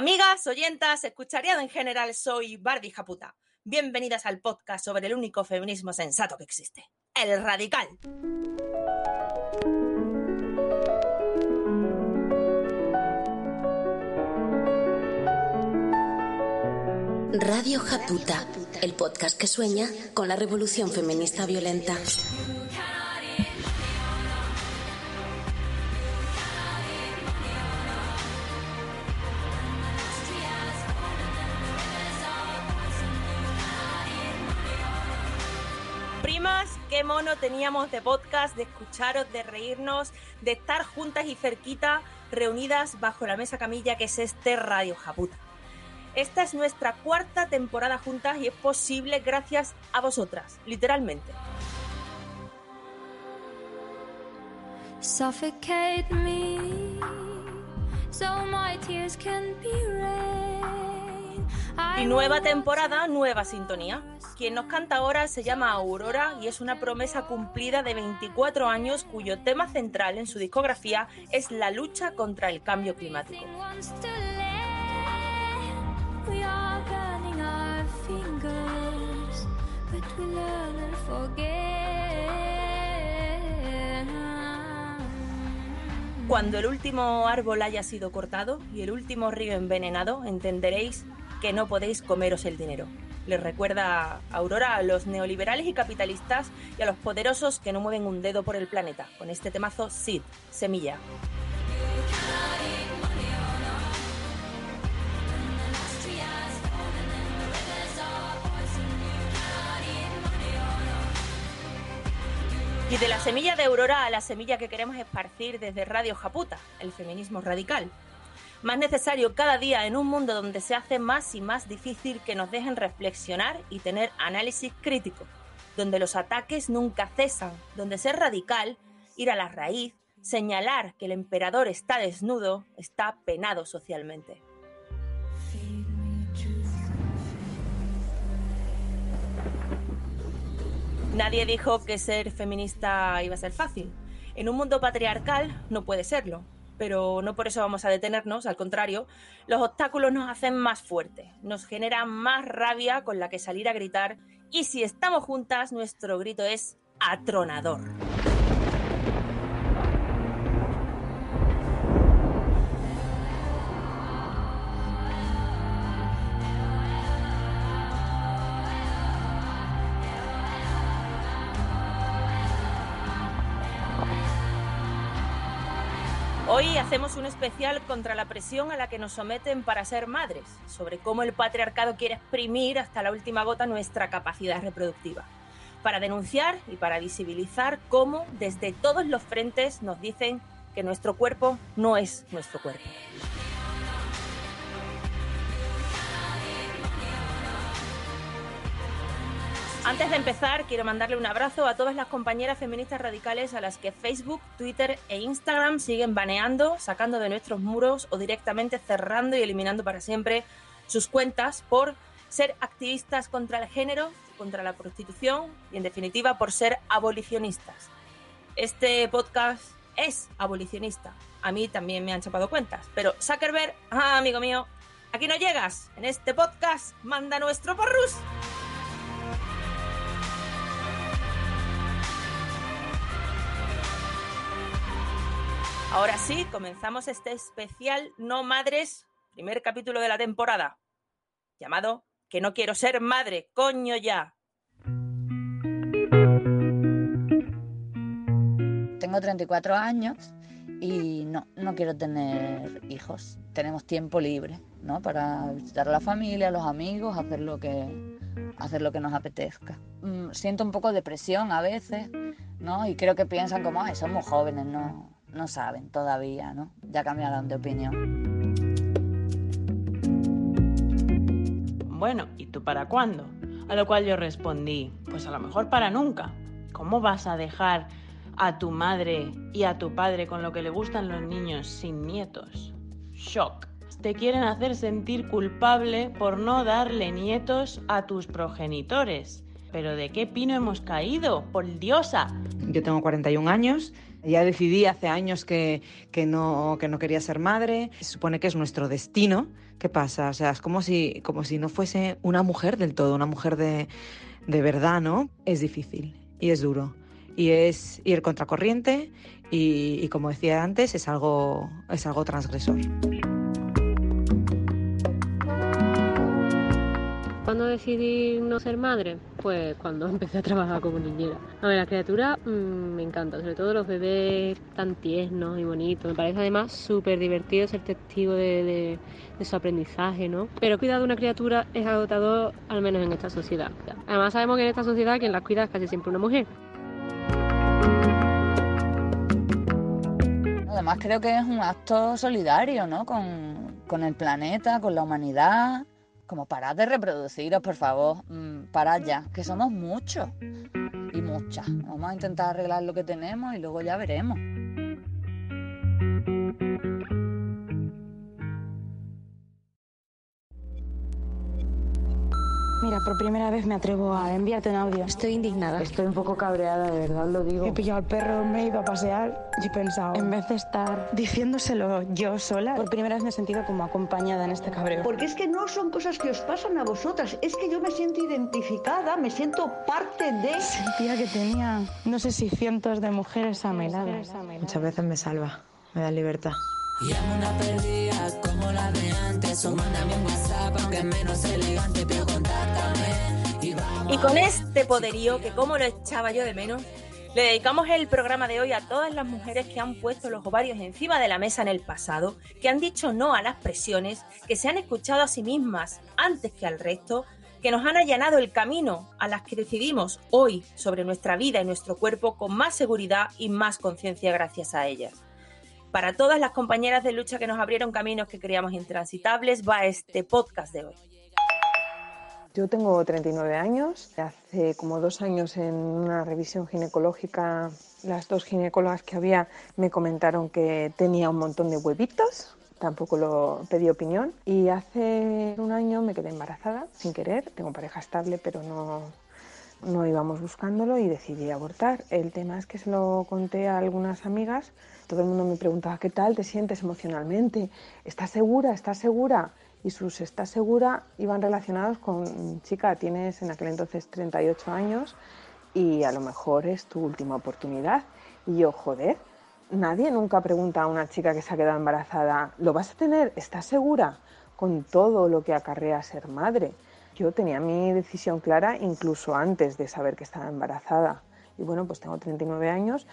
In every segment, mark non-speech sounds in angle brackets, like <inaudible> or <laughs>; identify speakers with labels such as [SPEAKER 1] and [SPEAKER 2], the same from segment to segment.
[SPEAKER 1] Amigas, oyentas, escuchariado en general, soy Barbie Japuta. Bienvenidas al podcast sobre el único feminismo sensato que existe, el radical.
[SPEAKER 2] Radio Japuta, el podcast que sueña con la revolución feminista violenta.
[SPEAKER 1] Mono teníamos de podcast, de escucharos, de reírnos, de estar juntas y cerquita, reunidas bajo la mesa camilla que es este Radio Japuta. Esta es nuestra cuarta temporada juntas y es posible gracias a vosotras, literalmente.
[SPEAKER 3] Suffocate me so my tears can be rain.
[SPEAKER 1] Y nueva temporada, nueva sintonía. Quien nos canta ahora se llama Aurora y es una promesa cumplida de 24 años cuyo tema central en su discografía es la lucha contra el cambio climático. Cuando el último árbol haya sido cortado y el último río envenenado, entenderéis que no podéis comeros el dinero. Les recuerda Aurora a los neoliberales y capitalistas y a los poderosos que no mueven un dedo por el planeta, con este temazo Seed, Semilla. Y de la semilla de Aurora a la semilla que queremos esparcir desde Radio Japuta, el feminismo radical. Más necesario cada día en un mundo donde se hace más y más difícil que nos dejen reflexionar y tener análisis crítico, donde los ataques nunca cesan, donde ser radical, ir a la raíz, señalar que el emperador está desnudo, está penado socialmente. Nadie dijo que ser feminista iba a ser fácil. En un mundo patriarcal no puede serlo, pero no por eso vamos a detenernos, al contrario, los obstáculos nos hacen más fuertes, nos generan más rabia con la que salir a gritar y si estamos juntas, nuestro grito es atronador. Hacemos un especial contra la presión a la que nos someten para ser madres, sobre cómo el patriarcado quiere exprimir hasta la última gota nuestra capacidad reproductiva, para denunciar y para visibilizar cómo desde todos los frentes nos dicen que nuestro cuerpo no es nuestro cuerpo. Antes de empezar, quiero mandarle un abrazo a todas las compañeras feministas radicales a las que Facebook, Twitter e Instagram siguen baneando, sacando de nuestros muros o directamente cerrando y eliminando para siempre sus cuentas por ser activistas contra el género, contra la prostitución y, en definitiva, por ser abolicionistas. Este podcast es abolicionista. A mí también me han chapado cuentas. Pero Zuckerberg, ah, amigo mío, aquí no llegas. En este podcast manda nuestro porrus. Ahora sí, comenzamos este especial No Madres, primer capítulo de la temporada, llamado Que no quiero ser madre, coño ya.
[SPEAKER 4] Tengo 34 años y no, no quiero tener hijos. Tenemos tiempo libre, ¿no? Para visitar a la familia, a los amigos, hacer lo que, hacer lo que nos apetezca. Mm, Siento un poco de presión a veces, ¿no? Y creo que piensan como, ay, somos jóvenes, no, no saben todavía, ¿no? Ya cambiaron de opinión.
[SPEAKER 5] Bueno, ¿y tú para cuándo? A lo cual yo respondí, pues a lo mejor para nunca. ¿Cómo vas a dejar a tu madre y a tu padre con lo que le gustan los niños sin nietos? Shock. Te quieren hacer sentir culpable por no darle nietos a tus progenitores. ¿Pero de qué pino hemos caído? ¡Por diosa!
[SPEAKER 6] Yo tengo 41 años Ya decidí hace años que, que, no, que no quería ser madre. Se supone que es nuestro destino. ¿Qué pasa? O sea, es como si, como si no fuese una mujer del todo, una mujer de, de verdad, ¿no? Es difícil y es duro. Y es ir contracorriente y, y como decía antes, es algo, es algo transgresor.
[SPEAKER 7] ¿Cuándo decidí no ser madre? Pues cuando <laughs> empecé a trabajar como niñera. A ver, la criatura mmm, me encanta, sobre todo los bebés tan tiernos y bonitos. Me parece además súper divertido ser testigo de, de, de, su aprendizaje, ¿no? Pero cuidar de una criatura es agotador, al menos en esta sociedad. Además sabemos que en esta sociedad quien las cuida es casi siempre una mujer.
[SPEAKER 4] Además creo que es un acto solidario, ¿no? Con, con el planeta, con la humanidad como parad de reproduciros, por favor, mm, parad ya, que somos muchos y muchas. Vamos a intentar arreglar lo que tenemos y luego ya veremos.
[SPEAKER 8] Mira, por primera vez me atrevo a enviarte un audio.
[SPEAKER 9] Estoy indignada.
[SPEAKER 10] Estoy un poco cabreada, de verdad lo digo.
[SPEAKER 8] He pillado al perro, me he ido a pasear y he pensado, en vez de estar diciéndoselo yo sola, por primera vez me he sentido como acompañada en este cabreo.
[SPEAKER 11] Porque es que no son cosas que os pasan a vosotras, es que yo me siento identificada, me siento parte de...
[SPEAKER 8] Sentía que tenía, no sé si cientos de mujeres a mi lado.
[SPEAKER 10] Muchas veces me salva, me da libertad.
[SPEAKER 12] Y una como la de antes. Menos y
[SPEAKER 1] con este poderío, que como lo echaba yo de menos, le dedicamos el programa de hoy a todas las mujeres que han puesto los ovarios encima de la mesa en el pasado, que han dicho no a las presiones, que se han escuchado a sí mismas antes que al resto, que nos han allanado el camino, a las que decidimos hoy sobre nuestra vida y nuestro cuerpo con más seguridad y más conciencia gracias a ellas. Para todas las compañeras de lucha que nos abrieron caminos que creíamos intransitables, va este podcast de hoy.
[SPEAKER 13] Yo tengo 39 años. Hace como dos años en una revisión ginecológica, las dos ginecólogas que había me comentaron que tenía un montón de huevitos. Tampoco lo pedí opinión. Y hace un año me quedé embarazada sin querer. Tengo pareja estable, pero no, no íbamos buscándolo y decidí abortar. El tema es que se lo conté a algunas amigas. Todo el mundo me preguntaba, ¿qué tal te sientes emocionalmente? ¿Estás segura? ¿Estás segura? Y sus ¿estás segura? iban relacionados con, chica, tienes en aquel entonces 38 años y a lo mejor es tu última oportunidad. Y yo, joder, nadie nunca pregunta a una chica que se ha quedado embarazada, ¿lo vas a tener? ¿Estás segura? Con todo lo que acarrea ser madre. Yo tenía mi decisión clara incluso antes de saber que estaba embarazada. Y bueno, pues tengo 39 años.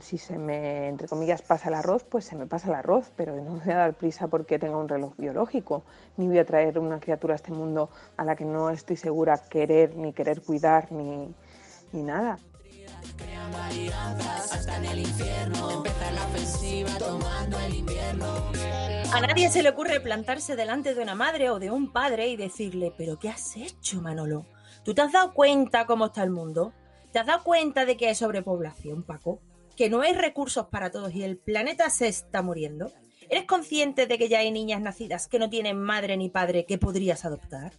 [SPEAKER 13] Si se me, entre comillas, pasa el arroz, pues se me pasa el arroz, pero no voy a dar prisa porque tenga un reloj biológico, ni voy a traer una criatura a este mundo a la que no estoy segura querer, ni querer cuidar, ni, ni nada.
[SPEAKER 1] A nadie se le ocurre plantarse delante de una madre o de un padre y decirle, pero ¿qué has hecho, Manolo? ¿Tú te has dado cuenta cómo está el mundo? ¿Te has dado cuenta de que hay sobrepoblación, Paco? ¿Que no hay recursos para todos y el planeta se está muriendo? ¿Eres consciente de que ya hay niñas nacidas que no tienen madre ni padre que podrías adoptar?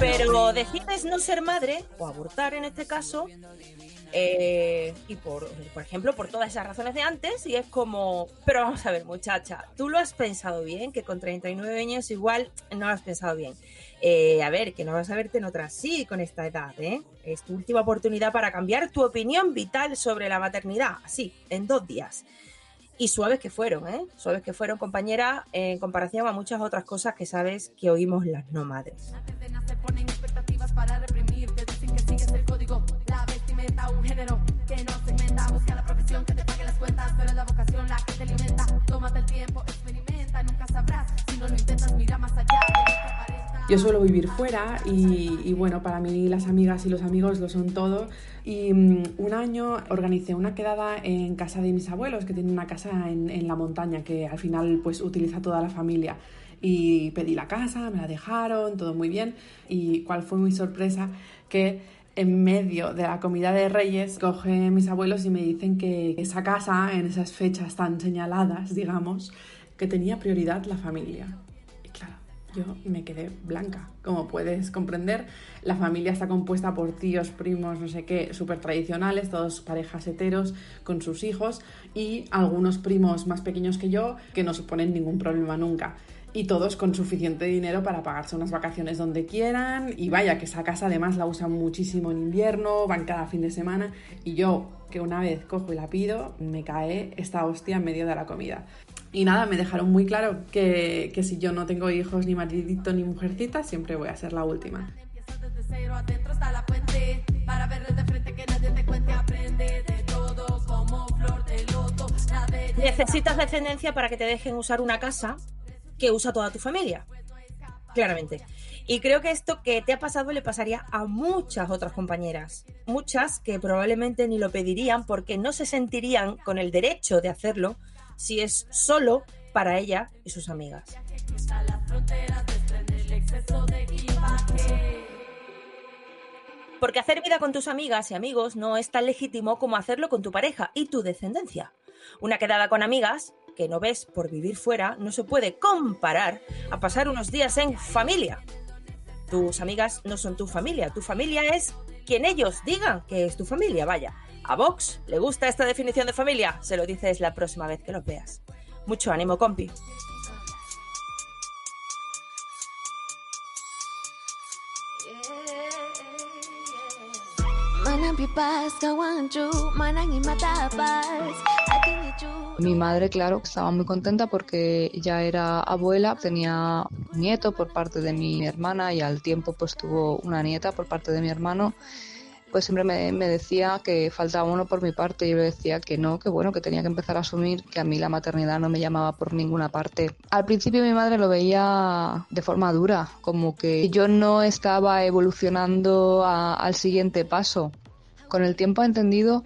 [SPEAKER 1] Pero decides no ser madre, o abortar en este caso, eh, y por, por ejemplo, por todas esas razones de antes, y es como, pero vamos a ver, muchacha, tú lo has pensado bien, que con 39 años igual no lo has pensado bien. Eh, a ver, que no vas a verte en otra sí con esta edad, ¿eh? Es tu última oportunidad para cambiar tu opinión vital sobre la maternidad, así, en dos días. Y suaves que fueron, ¿eh? Suaves que fueron, compañera, en comparación a muchas otras cosas que sabes que oímos las no madres.
[SPEAKER 14] Yo suelo vivir fuera y, bueno, para mí las amigas y los amigos lo son todo. Y um, un año organicé una quedada en casa de mis abuelos, que tienen una casa en, en la montaña que al final pues utiliza toda la familia y pedí la casa, me la dejaron, todo muy bien. Y cuál fue mi sorpresa, que en medio de la comida de Reyes, cogen mis abuelos y me dicen que esa casa, en esas fechas tan señaladas, digamos, que tenía prioridad la familia. Yo me quedé blanca. Como puedes comprender, la familia está compuesta por tíos, primos, no sé qué, súper tradicionales, todos parejas heteros con sus hijos y algunos primos más pequeños que yo que no suponen ningún problema nunca. Y todos con suficiente dinero para pagarse unas vacaciones donde quieran. Y vaya, que esa casa además la usan muchísimo en invierno, van cada fin de semana. Y yo, que una vez cojo y la pido, me cae esta hostia en medio de la comida. Y nada, me dejaron muy claro que, que si yo no tengo hijos, ni maridito, ni mujercita, siempre voy a ser la última.
[SPEAKER 1] Necesitas descendencia para que te dejen usar una casa que usa toda tu familia. Claramente. Y creo que esto que te ha pasado le pasaría a muchas otras compañeras. Muchas que probablemente ni lo pedirían porque no se sentirían con el derecho de hacerlo si es solo para ella y sus amigas. Porque hacer vida con tus amigas y amigos no es tan legítimo como hacerlo con tu pareja y tu descendencia. Una quedada con amigas que no ves por vivir fuera no se puede comparar a pasar unos días en familia. Tus amigas no son tu familia, tu familia es quien ellos digan que es tu familia, vaya. A Vox le gusta esta definición de familia, se lo dices la próxima vez que los veas. Mucho ánimo, compi.
[SPEAKER 15] Mi madre, claro, estaba muy contenta porque ya era abuela, tenía un nieto por parte de mi hermana y al tiempo pues tuvo una nieta por parte de mi hermano. Pues siempre me, decía que faltaba uno por mi parte y yo le decía que no, que bueno, que tenía que empezar a asumir que a mí la maternidad no me llamaba por ninguna parte. Al principio mi madre lo veía de forma dura, como que yo no estaba evolucionando a- al siguiente paso. Con el tiempo he entendido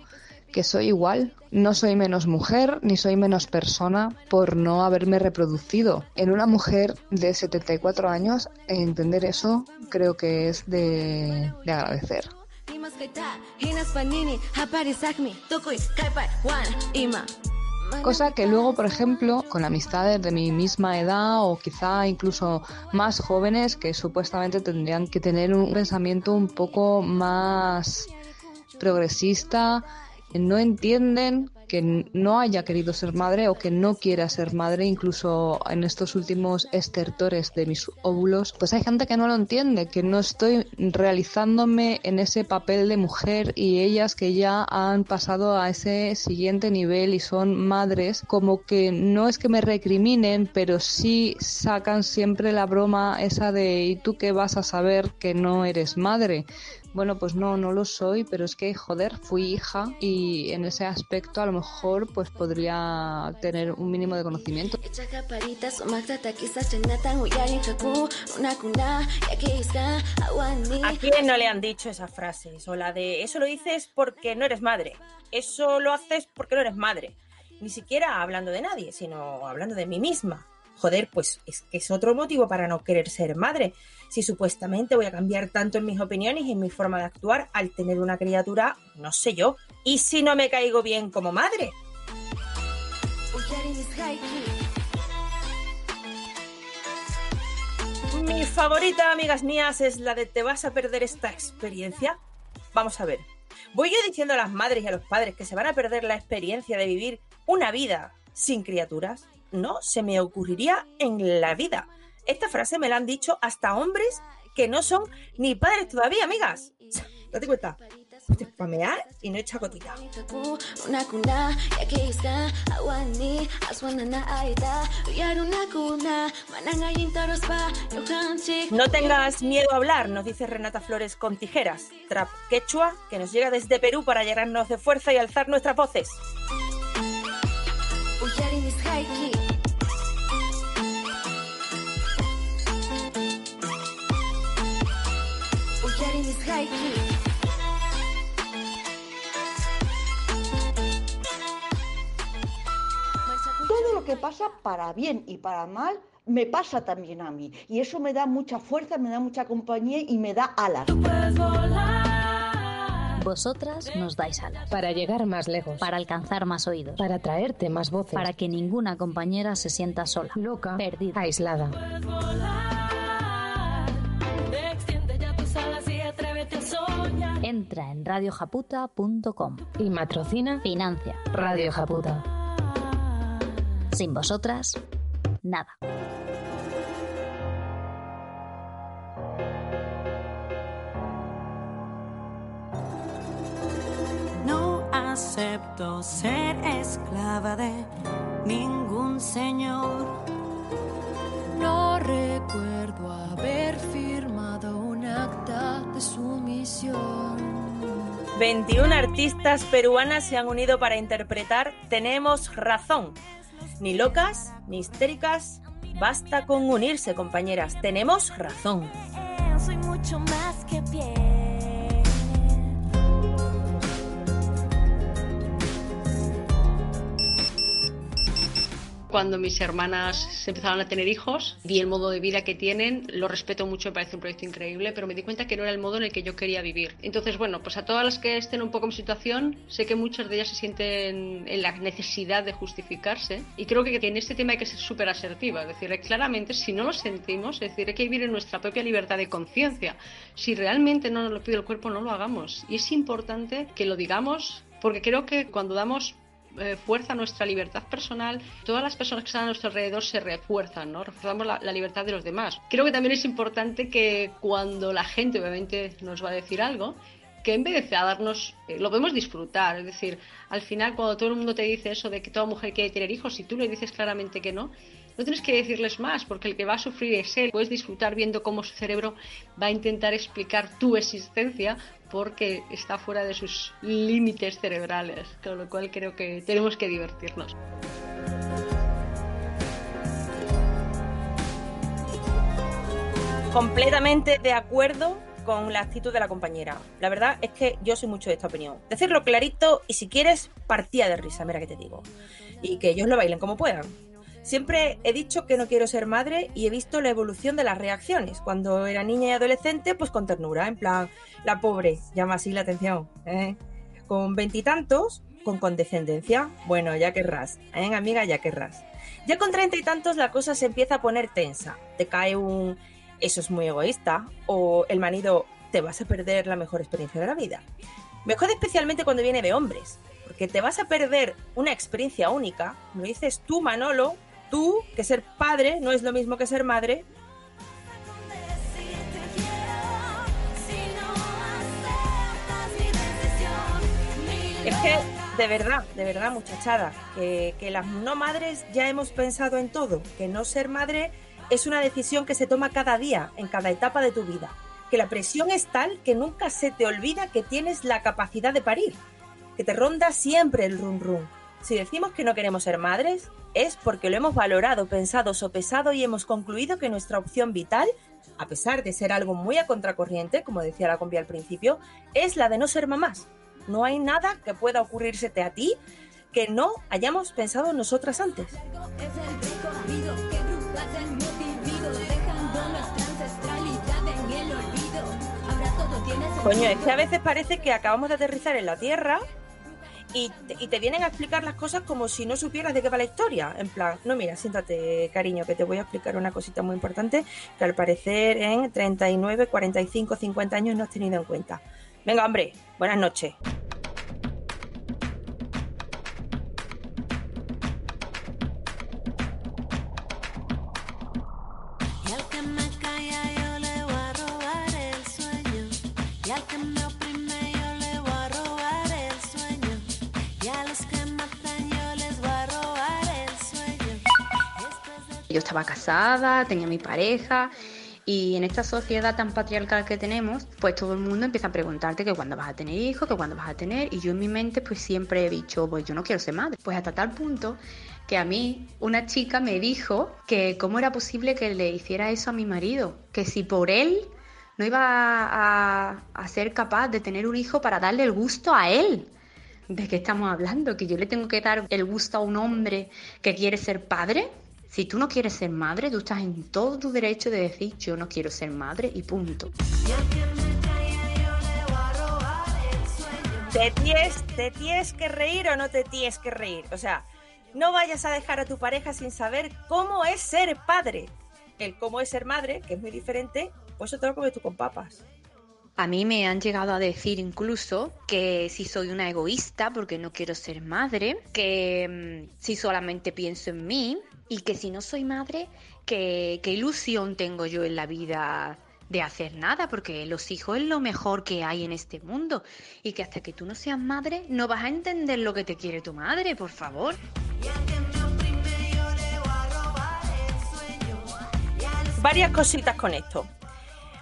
[SPEAKER 15] que soy igual. No soy menos mujer ni soy menos persona por no haberme reproducido. En una mujer de 74 años, entender eso creo que es de agradecer. Cosa que luego, por ejemplo, con amistades de mi misma edad o quizá incluso más jóvenes que supuestamente tendrían que tener un pensamiento un poco más progresista, no entienden que no haya querido ser madre o que no quiera ser madre, incluso en estos últimos estertores de mis óvulos, pues hay gente que no lo entiende, que no estoy realizándome en ese papel de mujer y ellas que ya han pasado a ese siguiente nivel y son madres, como que no es que me recriminen, pero sí sacan siempre la broma esa de ¿y tú qué vas a saber que no eres madre? Bueno, pues no, no lo soy, pero es que, joder, fui hija y en ese aspecto a lo mejor pues podría tener un mínimo de conocimiento.
[SPEAKER 1] ¿A quién no le han dicho esas frases? O la de eso lo dices porque no eres madre. Eso lo haces porque no eres madre. Ni siquiera hablando de nadie, sino hablando de mí misma. Joder, pues es que es otro motivo para no querer ser madre. Si supuestamente voy a cambiar tanto en mis opiniones y en mi forma de actuar al tener una criatura, no sé yo. ¿Y si no me caigo bien como madre? Mi favorita, amigas mías, es la de te vas a perder esta experiencia. Vamos a ver. Voy yo diciendo a las madres y a los padres que se van a perder la experiencia de vivir una vida sin criaturas. No se me ocurriría en la vida. Esta frase me la han dicho hasta hombres que no son ni padres todavía, amigas. Date cuenta. Esto es pamear y no echa gotita. No tengas miedo a hablar, nos dice Renata Flores con tijeras. Trap quechua que nos llega desde Perú para llenarnos de fuerza y alzar nuestras voces.
[SPEAKER 9] Uyarin is haiki. Uyarin is haiki.
[SPEAKER 11] Todo lo que pasa para bien y para mal me pasa también a mí. Y eso me da mucha fuerza, me da mucha compañía y me da alas.
[SPEAKER 16] Vosotras nos dais alas.
[SPEAKER 17] Para llegar más lejos.
[SPEAKER 16] Para alcanzar más oídos.
[SPEAKER 17] Para traerte más voces.
[SPEAKER 16] Para que ninguna compañera se sienta sola.
[SPEAKER 17] Loca.
[SPEAKER 16] Perdida.
[SPEAKER 17] Aislada.
[SPEAKER 16] Entra en radiojaputa.com
[SPEAKER 17] y matrocina
[SPEAKER 16] Financia
[SPEAKER 17] Radio Japuta.
[SPEAKER 16] Sin vosotras, nada.
[SPEAKER 18] Acepto ser esclava de ningún señor.
[SPEAKER 19] No recuerdo haber firmado un acta de sumisión.
[SPEAKER 1] 21 artistas peruanas se han unido para interpretar Tenemos razón. Ni locas, ni histéricas, basta con unirse, compañeras. Tenemos razón.
[SPEAKER 9] Soy mucho más que piel.
[SPEAKER 20] Cuando mis hermanas se empezaron a tener hijos, vi el modo de vida que tienen, lo respeto mucho, me parece un proyecto increíble, pero me di cuenta que no era el modo en el que yo quería vivir. Entonces, bueno, pues a todas las que estén un poco en mi situación, sé que muchas de ellas se sienten en la necesidad de justificarse y creo que, que en este tema hay que ser súper asertiva, es decir, claramente si no lo sentimos, es decir, hay que vivir en nuestra propia libertad de conciencia. Si realmente no nos lo pide el cuerpo, no lo hagamos. Y es importante que lo digamos porque creo que cuando damos eh, fuerza nuestra libertad personal, todas las personas que están a nuestro alrededor se refuerzan, ¿no? Reforzamos la, libertad de los demás. Creo que también es importante que cuando la gente obviamente nos va a decir algo, que en vez de darnos, eh, lo podemos disfrutar, es decir, al final cuando todo el mundo te dice eso de que toda mujer quiere tener hijos, si tú le dices claramente que no, no tienes que decirles más, porque el que va a sufrir es él. Puedes disfrutar viendo cómo su cerebro va a intentar explicar tu existencia porque está fuera de sus límites cerebrales, con lo cual creo que tenemos que divertirnos.
[SPEAKER 1] Completamente de acuerdo con la actitud de la compañera. La verdad es que yo soy mucho de esta opinión. Decirlo clarito y si quieres, partía de risa, mira que te digo. Y que ellos lo bailen como puedan. Siempre he dicho que no quiero ser madre y he visto la evolución de las reacciones. Cuando era niña y adolescente, pues con ternura, en plan, la pobre, llama así la atención. ¿eh? Con veintitantos, con condescendencia, bueno, ya querrás, ¿eh, amiga, ya querrás. Ya con treinta y tantos la cosa se empieza a poner tensa. Te cae un eso es muy egoísta o el manido te vas a perder la mejor experiencia de la vida. Me especialmente cuando viene de hombres, porque te vas a perder una experiencia única, lo dices tú, Manolo, tú, que ser padre no es lo mismo que ser madre. Es que, de verdad, de verdad, muchachada, que, que las no madres ya hemos pensado en todo, que no ser madre es una decisión que se toma cada día, en cada etapa de tu vida. Que la presión es tal que nunca se te olvida que tienes la capacidad de parir, que te ronda siempre el rum rum. Si decimos que no queremos ser madres, es porque lo hemos valorado, pensado, sopesado y hemos concluido que nuestra opción vital, a pesar de ser algo muy a contracorriente, como decía la compi al principio, es la de no ser mamás. No hay nada que pueda ocurrírsete a ti que no hayamos pensado nosotras antes. Coño, es que a veces parece que acabamos de aterrizar en la Tierra y te, vienen a explicar las cosas como si no supieras de qué va la historia. En plan, no, mira, siéntate, cariño, que te voy a explicar una cosita muy importante que al parecer en 39, 45, 50 años no has tenido en cuenta. Venga, hombre, buenas noches.
[SPEAKER 21] Yo estaba casada, tenía mi pareja y en esta sociedad tan patriarcal que tenemos, pues todo el mundo empieza a preguntarte que cuándo vas a tener hijos, que cuándo vas a tener y yo en mi mente pues siempre he dicho, pues yo no quiero ser madre. Pues hasta tal punto que a mí una chica me dijo que cómo era posible que le hiciera eso a mi marido, que si por él no iba a, a ser capaz de tener un hijo para darle el gusto a él. ¿De qué estamos hablando? ¿Que yo le tengo que dar el gusto a un hombre que quiere ser padre? Si tú no quieres ser madre, tú estás en todo tu derecho de decir yo no quiero ser madre y punto.
[SPEAKER 1] ¿Te tienes, ¿Te tienes que reír o no te tienes que reír? O sea, no vayas a dejar a tu pareja sin saber cómo es ser padre. El cómo es ser madre, que es muy diferente, pues eso te lo comes tú con papas.
[SPEAKER 21] A mí me han llegado a decir incluso que si soy una egoísta porque no quiero ser madre, que mm, si solamente pienso en mí y que si no soy madre, que qué ilusión tengo yo en la vida de hacer nada, porque los hijos es lo mejor que hay en este mundo y que hasta que tú no seas madre no vas a entender lo que te quiere tu madre, por favor.
[SPEAKER 1] Varias cositas con esto.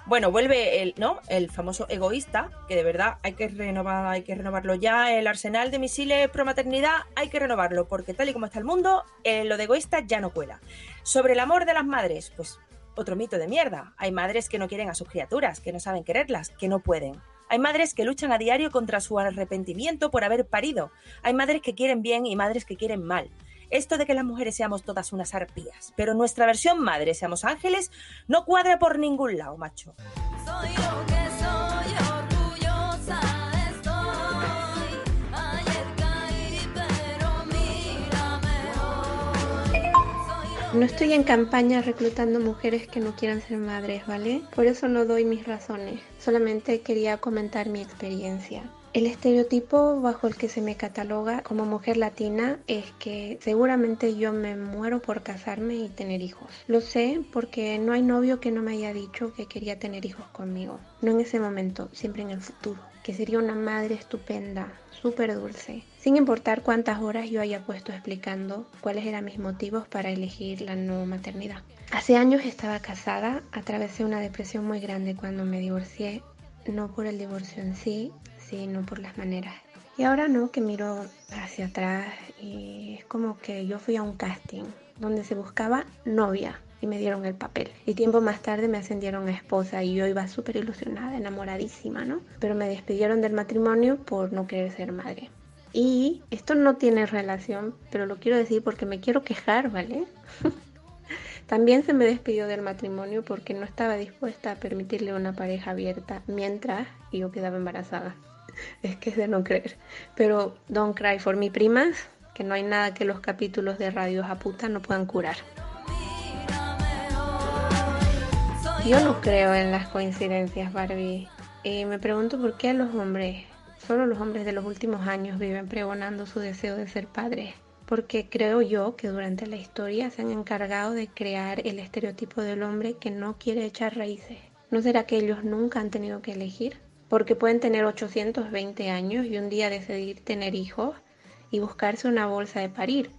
[SPEAKER 1] Bueno, vuelve el, ¿no? El famoso egoísta, que de verdad hay que renovar, hay que renovarlo ya. El arsenal de misiles pro maternidad hay que renovarlo, porque tal y como está el mundo, eh, lo de egoísta ya no cuela. Sobre el amor de las madres, pues otro mito de mierda. Hay madres que no quieren a sus criaturas, que no saben quererlas, que no pueden. Hay madres que luchan a diario contra su arrepentimiento por haber parido. Hay madres que quieren bien y madres que quieren mal. Esto de que las mujeres seamos todas unas arpías, pero nuestra versión madre seamos ángeles, no cuadra por ningún lado, macho.
[SPEAKER 3] Soy yo que soy orgullosa estoy. Ayer caí, pero mírame hoy.
[SPEAKER 22] No estoy en campaña reclutando mujeres que no quieran ser madres, ¿vale? Por eso no doy mis razones. Solamente quería comentar mi experiencia. El estereotipo bajo el que se me cataloga como mujer latina es que seguramente yo me muero por casarme y tener hijos. Lo sé porque no hay novio que no me haya dicho que quería tener hijos conmigo. No en ese momento, siempre en el futuro. Que sería una madre estupenda, súper dulce. Sin importar cuántas horas yo haya puesto explicando cuáles eran mis motivos para elegir la no maternidad. Hace años estaba casada, atravesé una depresión muy grande cuando me divorcié. No por el divorcio en sí, sino por las maneras. Y ahora no, que miro hacia atrás y es como que yo fui a un casting donde se buscaba novia y me dieron el papel. Y tiempo más tarde me ascendieron a esposa y yo iba súper ilusionada, enamoradísima, ¿no? Pero me despidieron del matrimonio por no querer ser madre. Y esto no tiene relación, pero lo quiero decir porque me quiero quejar, ¿vale? <laughs> También se me despidió del matrimonio porque no estaba dispuesta a permitirle una pareja abierta mientras yo quedaba embarazada. <laughs> Es que es de no creer. Pero don't cry for me, primas, que no hay nada que los capítulos de Radio Japuta no puedan curar. Yo no creo en las coincidencias, Barbie. Y me pregunto por qué los hombres, solo los hombres de los últimos años viven pregonando su deseo de ser padres. Porque creo yo que durante la historia se han encargado de crear el estereotipo del hombre que no quiere echar raíces. ¿No será que ellos nunca han tenido que elegir? Porque pueden tener 820 años y un día decidir tener hijos y buscarse una bolsa de parir.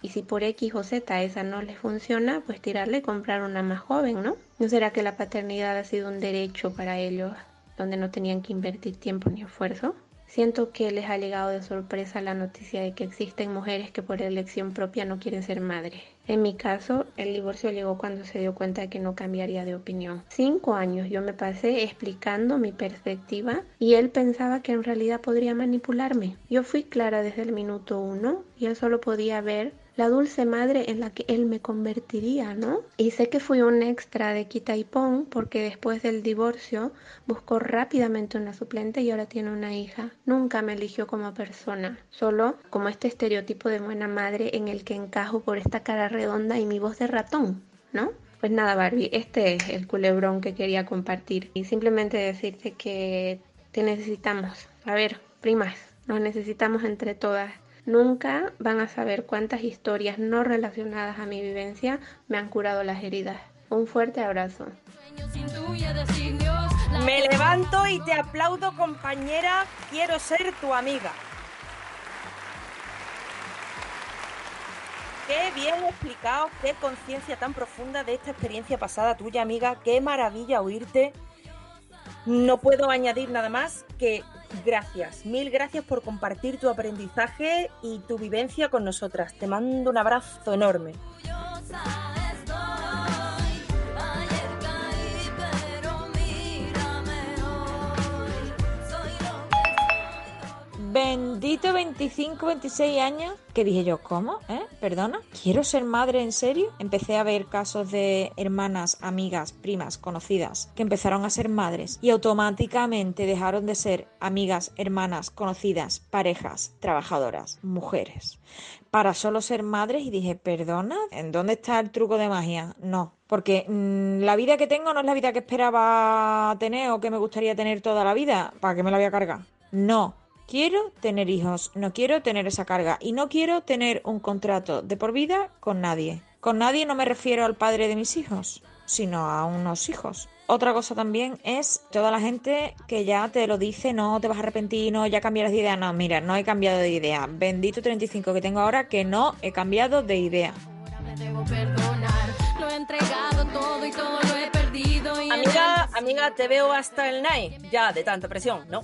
[SPEAKER 22] Y si por X o Z esa no les funciona, pues tirarle y comprar una más joven, ¿no? ¿No será que la paternidad ha sido un derecho para ellos donde no tenían que invertir tiempo ni esfuerzo? Siento que les ha llegado de sorpresa la noticia de que existen mujeres que por elección propia no quieren ser madres. En mi caso, el divorcio llegó cuando se dio cuenta de que no cambiaría de opinión. Cinco años yo me pasé explicando mi perspectiva y él pensaba que en realidad podría manipularme. Yo fui clara desde el minuto uno y él solo podía ver la dulce madre en la que él me convertiría, ¿no? Y sé que fui un extra de quita y pon porque después del divorcio buscó rápidamente una suplente y ahora tiene una hija. Nunca me eligió como persona, solo como este estereotipo de buena madre en el que encajo por esta cara redonda y mi voz de ratón, ¿no? Pues nada, Barbie, este es el culebrón que quería compartir y simplemente decirte que te necesitamos. A ver, primas, nos necesitamos entre todas. Nunca van a saber cuántas historias no relacionadas a mi vivencia me han curado las heridas. Un fuerte abrazo.
[SPEAKER 1] Me levanto y te aplaudo, compañera. Quiero ser tu amiga. Qué bien explicado, qué conciencia tan profunda de esta experiencia pasada tuya, amiga. Qué maravilla oírte. No puedo añadir nada más que gracias, mil gracias por compartir tu aprendizaje y tu vivencia con nosotras. Te mando un abrazo enorme.
[SPEAKER 23] Bendito 25, 26 años, que dije yo, ¿cómo? ¿Eh? ¿Perdona? ¿Quiero ser madre en serio? Empecé a ver casos de hermanas, amigas, primas, conocidas, que empezaron a ser madres y automáticamente dejaron de ser amigas, hermanas, conocidas, parejas, trabajadoras, mujeres, para solo ser madres y dije, ¿perdona? ¿En dónde está el truco de magia? No, Porque mm, la vida que tengo no es la vida que esperaba tener o que me gustaría tener toda la vida. ¿Para qué me la voy a cargar? No. Quiero tener hijos, no quiero tener esa carga y no quiero tener un contrato de por vida con nadie. Con nadie no me refiero al padre de mis hijos, sino a unos hijos. Otra cosa también es toda la gente que ya te lo dice, no te vas a arrepentir, no, ya cambiarás de idea. No, mira, no he cambiado de idea. Bendito 35 que tengo ahora que no he cambiado de idea.
[SPEAKER 3] Lo he entregado todo y todo lo he perdido. Y
[SPEAKER 1] Amiga, amiga, te veo hasta el night. Ya, de tanta presión, ¿no?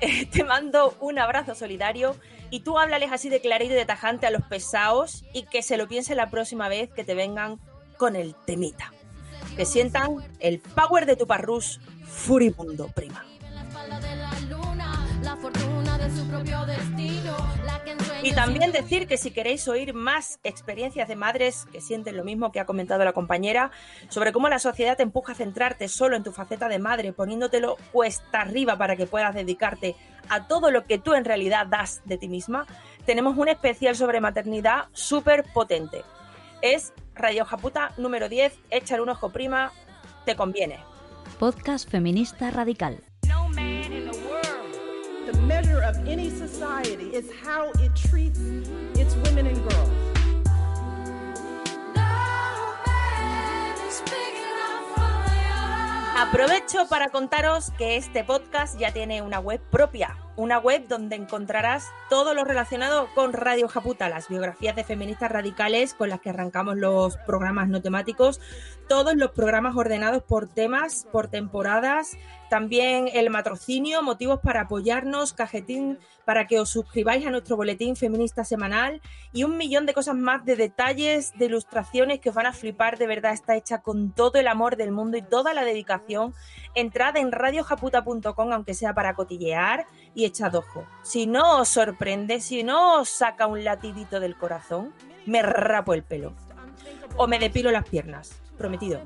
[SPEAKER 1] <laughs> Te mando un abrazo solidario y tú háblales así de clarito y de tajante a los pesados y que se lo piensen la próxima vez que te vengan con el temita. Que sientan el power de tu parrus furibundo, prima. Y también decir que si queréis oír más experiencias de madres que sienten lo mismo que ha comentado la compañera, sobre cómo la sociedad te empuja a centrarte solo en tu faceta de madre, poniéndotelo cuesta arriba para que puedas dedicarte a todo lo que tú en realidad das de ti misma, tenemos un especial sobre maternidad súper potente. Es Radio Japuta número 10, échale un ojo prima, te conviene.
[SPEAKER 16] Podcast feminista radical.
[SPEAKER 24] The measure of any society is how it treats its women and girls.
[SPEAKER 1] Aprovecho para contaros que este podcast ya tiene una web propia, una web donde encontrarás todo lo relacionado con Radio Japuta, las biografías de feministas radicales con las que arrancamos los programas no temáticos, todos los programas ordenados por temas, por temporadas, también el matrocinio, motivos para apoyarnos, cajetín para que os suscribáis a nuestro boletín feminista semanal y un millón de cosas más de detalles, de ilustraciones que os van a flipar. De verdad, está hecha con todo el amor del mundo y toda la dedicación. Entrad en radiojaputa.com, aunque sea para cotillear, y echad ojo. Si no os sorprende, si no os saca un latidito del corazón, me rapo el pelo. O me depilo las piernas. Prometido.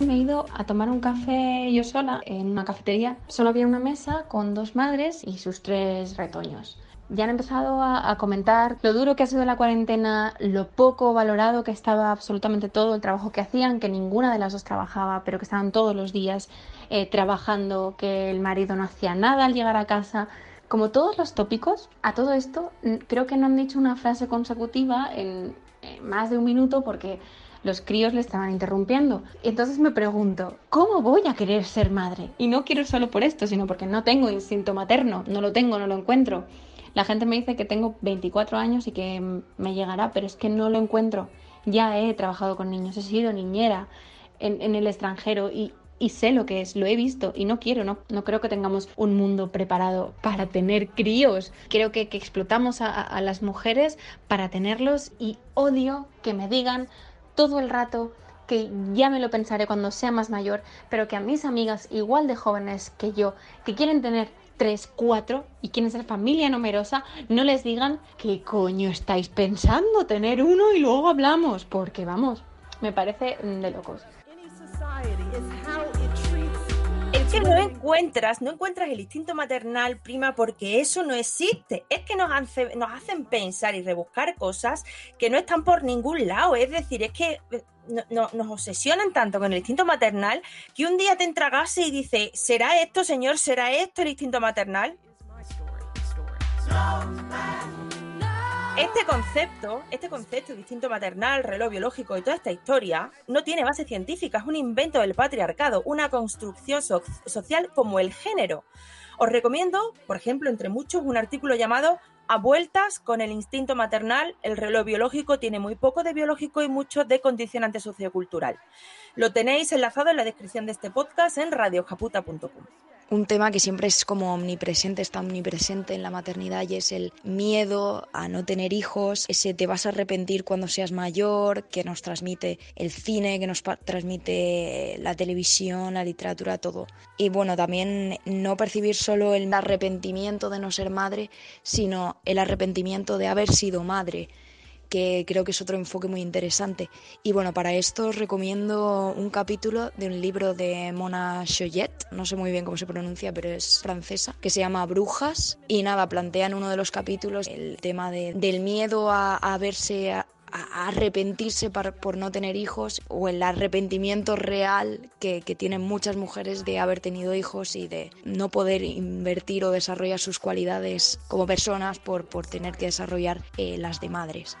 [SPEAKER 21] Me he ido a tomar un café yo sola en una cafetería. Solo había una mesa con dos madres y sus tres retoños. Ya han empezado a, comentar lo duro que ha sido la cuarentena, lo poco valorado que estaba absolutamente todo el trabajo que hacían, que ninguna de las dos trabajaba, pero que estaban todos los días eh, trabajando, que el marido no hacía nada al llegar a casa. Como todos los tópicos, a todo esto creo que no han dicho una frase consecutiva en eh, más de un minuto porque los críos le estaban interrumpiendo. Entonces me pregunto, ¿cómo voy a querer ser madre? Y no quiero solo por esto, sino porque no tengo instinto materno, no lo tengo, no lo encuentro. La gente me dice que tengo 24 años y que me llegará, pero es que no lo encuentro. Ya he trabajado con niños, he sido niñera en, en el extranjero y, y sé lo que es, lo he visto y no quiero, no, no creo que tengamos un mundo preparado para tener críos. Creo que, que explotamos a- a las mujeres para tenerlos y odio que me digan todo el rato que ya me lo pensaré cuando sea más mayor, pero que a mis amigas igual de jóvenes que yo, que quieren tener tres, cuatro y quieren ser familia numerosa, no les digan qué coño estáis pensando tener uno y luego hablamos, porque vamos, me parece de locos.
[SPEAKER 1] Que no encuentras, no encuentras el instinto maternal, prima, porque eso no existe. Es que nos, hace- nos hacen pensar y rebuscar cosas que no están por ningún lado. Es decir, es que eh, no- no- nos obsesionan tanto con el instinto maternal que un día te entragase y dice, ¿será esto, señor? ¿Será esto el instinto maternal? Este concepto, este concepto de instinto maternal, reloj biológico y toda esta historia no tiene base científica, es un invento del patriarcado, una construcción so- social como el género. Os recomiendo, por ejemplo, entre muchos, un artículo llamado A vueltas con el instinto maternal, el reloj biológico tiene muy poco de biológico y mucho de condicionante sociocultural. Lo tenéis enlazado en la descripción de este podcast en radiojaputa.com.
[SPEAKER 25] Un tema que siempre es como omnipresente, está omnipresente en la maternidad y es el miedo a no tener hijos, ese te vas a arrepentir cuando seas mayor, que nos transmite el cine, que nos transmite la televisión, la literatura, todo. Y bueno, también no percibir solo el arrepentimiento de no ser madre, sino el arrepentimiento de haber sido madre que creo que es otro enfoque muy interesante. Y bueno, para esto os recomiendo un capítulo de un libro de Mona Choyet, no sé muy bien cómo se pronuncia, pero es francesa, que se llama Brujas. Y nada, plantea en uno de los capítulos el tema de, del miedo a, a verse a, a arrepentirse por, no tener hijos o el arrepentimiento real que, que, tienen muchas mujeres de haber tenido hijos y de no poder invertir o desarrollar sus cualidades como personas por, por tener que desarrollar eh, las de madres.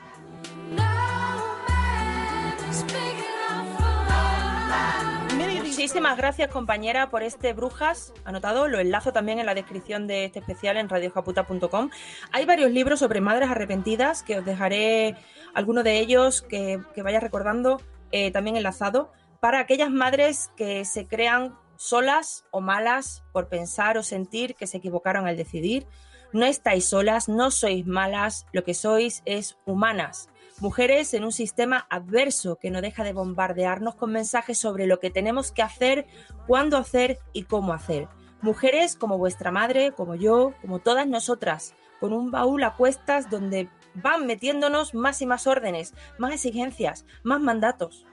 [SPEAKER 1] Muchísimas gracias compañera por este Brujas, anotado, lo enlazo también en la descripción de este especial en radiojaputa.com. Hay varios libros sobre madres arrepentidas que os dejaré alguno de ellos que, que vaya recordando eh, también enlazado para aquellas madres que se crean solas o malas por pensar o sentir que se equivocaron al decidir. No estáis solas, no sois malas, lo que sois es humanas Mujeres en un sistema adverso que no deja de bombardearnos con mensajes sobre lo que tenemos que hacer, cuándo hacer y cómo hacer. Mujeres como vuestra madre, como yo, como todas nosotras, con un baúl a cuestas donde van metiéndonos más y más órdenes, más exigencias, más mandatos.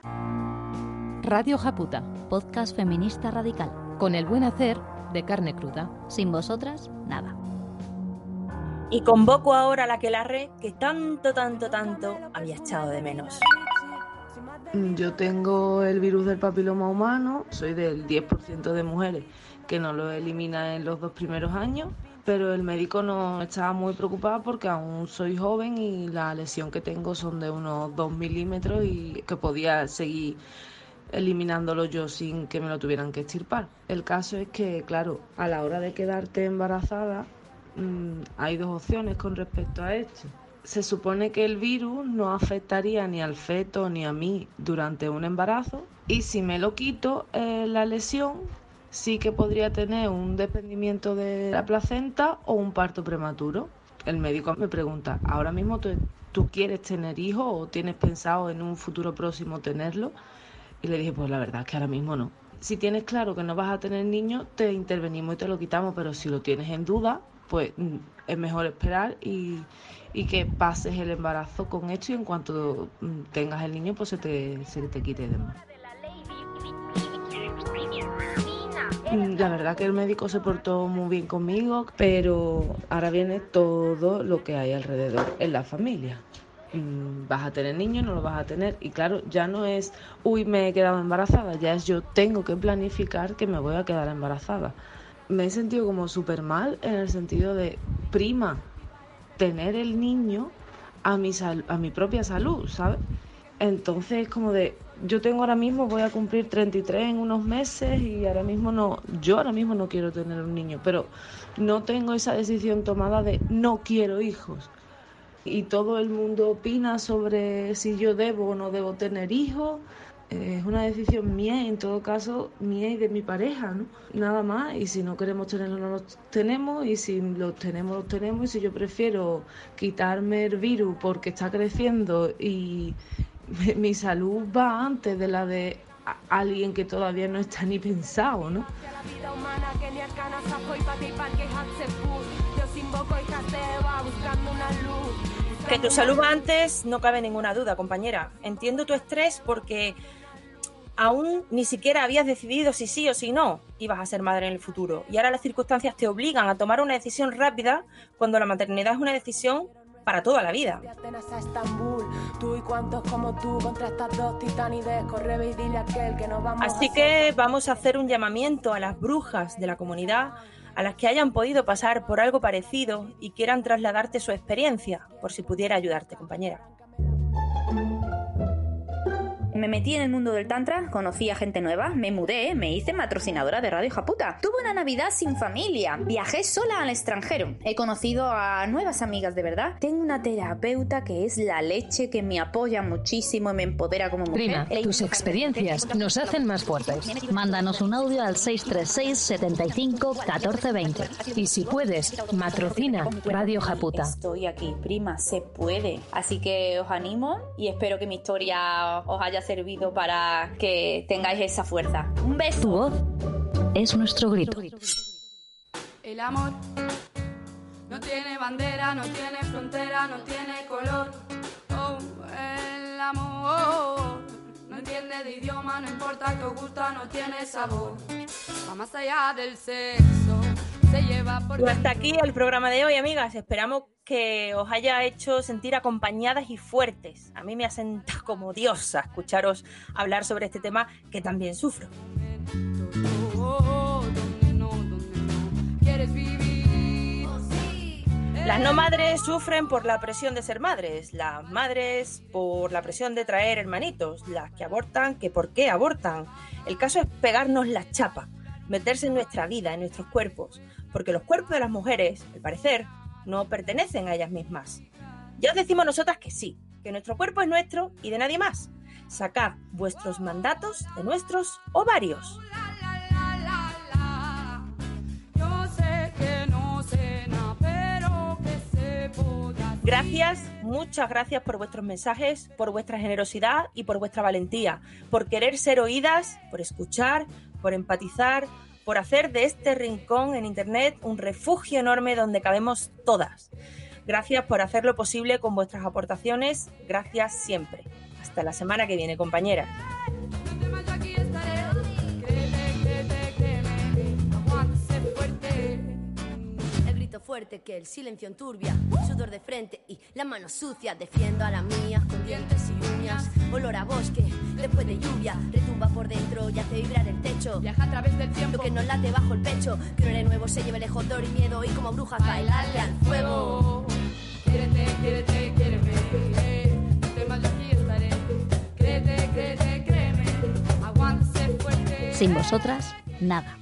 [SPEAKER 16] Radio Japuta, podcast feminista radical. Con el buen hacer de carne cruda. Sin vosotras, nada.
[SPEAKER 1] Y convoco ahora a la que la re que tanto, tanto, tanto había echado de menos.
[SPEAKER 10] Yo tengo el virus del papiloma humano, soy del 10% de mujeres que no lo elimina en los dos primeros años, pero el médico no estaba muy preocupado porque aún soy joven y la lesión que tengo son de unos 2 milímetros y que podía seguir eliminándolo yo sin que me lo tuvieran que extirpar. El caso es que, claro, a la hora de quedarte embarazada, Mm, hay dos opciones con respecto a esto. Se supone que el virus no afectaría ni al feto ni a mí durante un embarazo y si me lo quito eh, la lesión sí que podría tener un desprendimiento de la placenta o un parto prematuro. El médico me pregunta, ¿ahora mismo tú, tú quieres tener hijos o tienes pensado en un futuro próximo tenerlo? Y le dije, pues la verdad es que ahora mismo no. Si tienes claro que no vas a tener niños, te intervenimos y te lo quitamos, pero si lo tienes en duda, pues mm, es mejor esperar y, y, que pases el embarazo con esto y en cuanto mm, tengas el niño, pues se te, se te quite de más. Mm, la verdad que el médico se portó muy bien conmigo, pero ahora viene todo lo que hay alrededor en la familia. Vas a tener niños, no lo vas a tener. Y claro, ya no es, uy, me he quedado embarazada, ya es yo tengo que planificar que me voy a quedar embarazada me he sentido como súper mal en el sentido de, prima, tener el niño a mi, a mi propia salud, ¿sabes? Entonces, como de, yo tengo ahora mismo, voy a cumplir 33 en unos meses y ahora mismo no, yo ahora mismo no quiero tener un niño, pero no tengo esa decisión tomada de no quiero hijos. Y todo el mundo opina sobre si yo debo o no debo tener hijos es una decisión mía y en todo caso mía y de mi pareja, ¿no? Nada más, y si no queremos tenerlo, no lo tenemos, y si lo tenemos, lo tenemos, y si yo prefiero quitarme el virus porque está creciendo y <laughs> mi salud va antes de la de alguien que todavía no está ni pensado, ¿no?
[SPEAKER 1] Que tu salud va antes, no cabe ninguna duda, compañera. Entiendo tu estrés porque aún ni siquiera habías decidido si sí o si no ibas a ser madre en el futuro. Y ahora las circunstancias te obligan a tomar una decisión rápida cuando la maternidad es una decisión para toda la vida. Así que vamos a hacer un llamamiento a las brujas de la comunidad, a las que hayan podido pasar por algo parecido y quieran trasladarte su experiencia, por si pudiera ayudarte, compañera.
[SPEAKER 26] Me metí en el mundo del Tantra, conocí a gente nueva, me mudé, me hice patrocinadora de Radio Japuta. Tuve una Navidad sin familia, viajé sola al extranjero, he conocido a nuevas amigas de verdad. Tengo una terapeuta que es la leche, que me apoya muchísimo y me empodera como mujer.
[SPEAKER 16] Prima, tus experiencias nos hacen más fuertes. Mándanos un audio al 636 75 14 20. Y si puedes, matrocina Radio Japuta.
[SPEAKER 26] Estoy aquí, prima, se puede. Así que os animo y espero que mi historia os haya servido para que tengáis esa fuerza. Un beso.
[SPEAKER 16] Tu voz es nuestro grito.
[SPEAKER 3] El amor no tiene bandera, no tiene frontera, no tiene color. Oh, amor. No entiende de idioma, no importa que os gusta, no tiene sabor. Va más allá del sexo, se lleva por
[SPEAKER 1] Y hasta aquí el programa de hoy, amigas. Esperamos que os haya hecho sentir acompañadas y fuertes. A mí me ha sentado <laughs> como diosa escucharos hablar sobre este tema que también sufro. Las no madres sufren por la presión de ser madres, las madres por la presión de traer hermanitos, las que abortan, que por qué abortan. El caso es pegarnos la chapa, meterse en nuestra vida, en nuestros cuerpos, porque los cuerpos de las mujeres, al parecer, no pertenecen a ellas mismas. Ya os decimos nosotras que sí, que nuestro cuerpo es nuestro y de nadie más. Sacad vuestros mandatos de nuestros ovarios. Gracias, muchas gracias por vuestros mensajes, por vuestra generosidad y por vuestra valentía, por querer ser oídas, por escuchar, por empatizar, por hacer de este rincón en Internet un refugio enorme donde cabemos todas. Gracias por hacerlo posible con vuestras aportaciones. Gracias siempre. Hasta la semana que viene, compañeras.
[SPEAKER 27] Fuerte que el silencio enturbia, sudor de frente y la mano sucia. Defiendo a la mía con dientes y uñas. Olor a bosque después de lluvia, retumba por dentro y hace vibrar el techo.
[SPEAKER 3] Viaja a través del tiempo.
[SPEAKER 27] Lo que nos late bajo el pecho, que un aire nuevo se lleve lejos dolor y miedo y como brujas bailarle al fuego.
[SPEAKER 3] Quiérete, quiérete, quiéreme. No temas, yo aquí estaré. Créete, créete, créeme. Aguántese fuerte.
[SPEAKER 16] Sin vosotras, nada.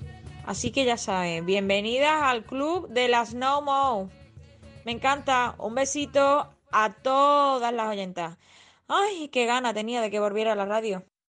[SPEAKER 23] Así que ya saben, bienvenidas al club de las No Mo. Me encanta. Un besito a todas las oyentas. Ay, qué gana tenía de que volviera a la radio.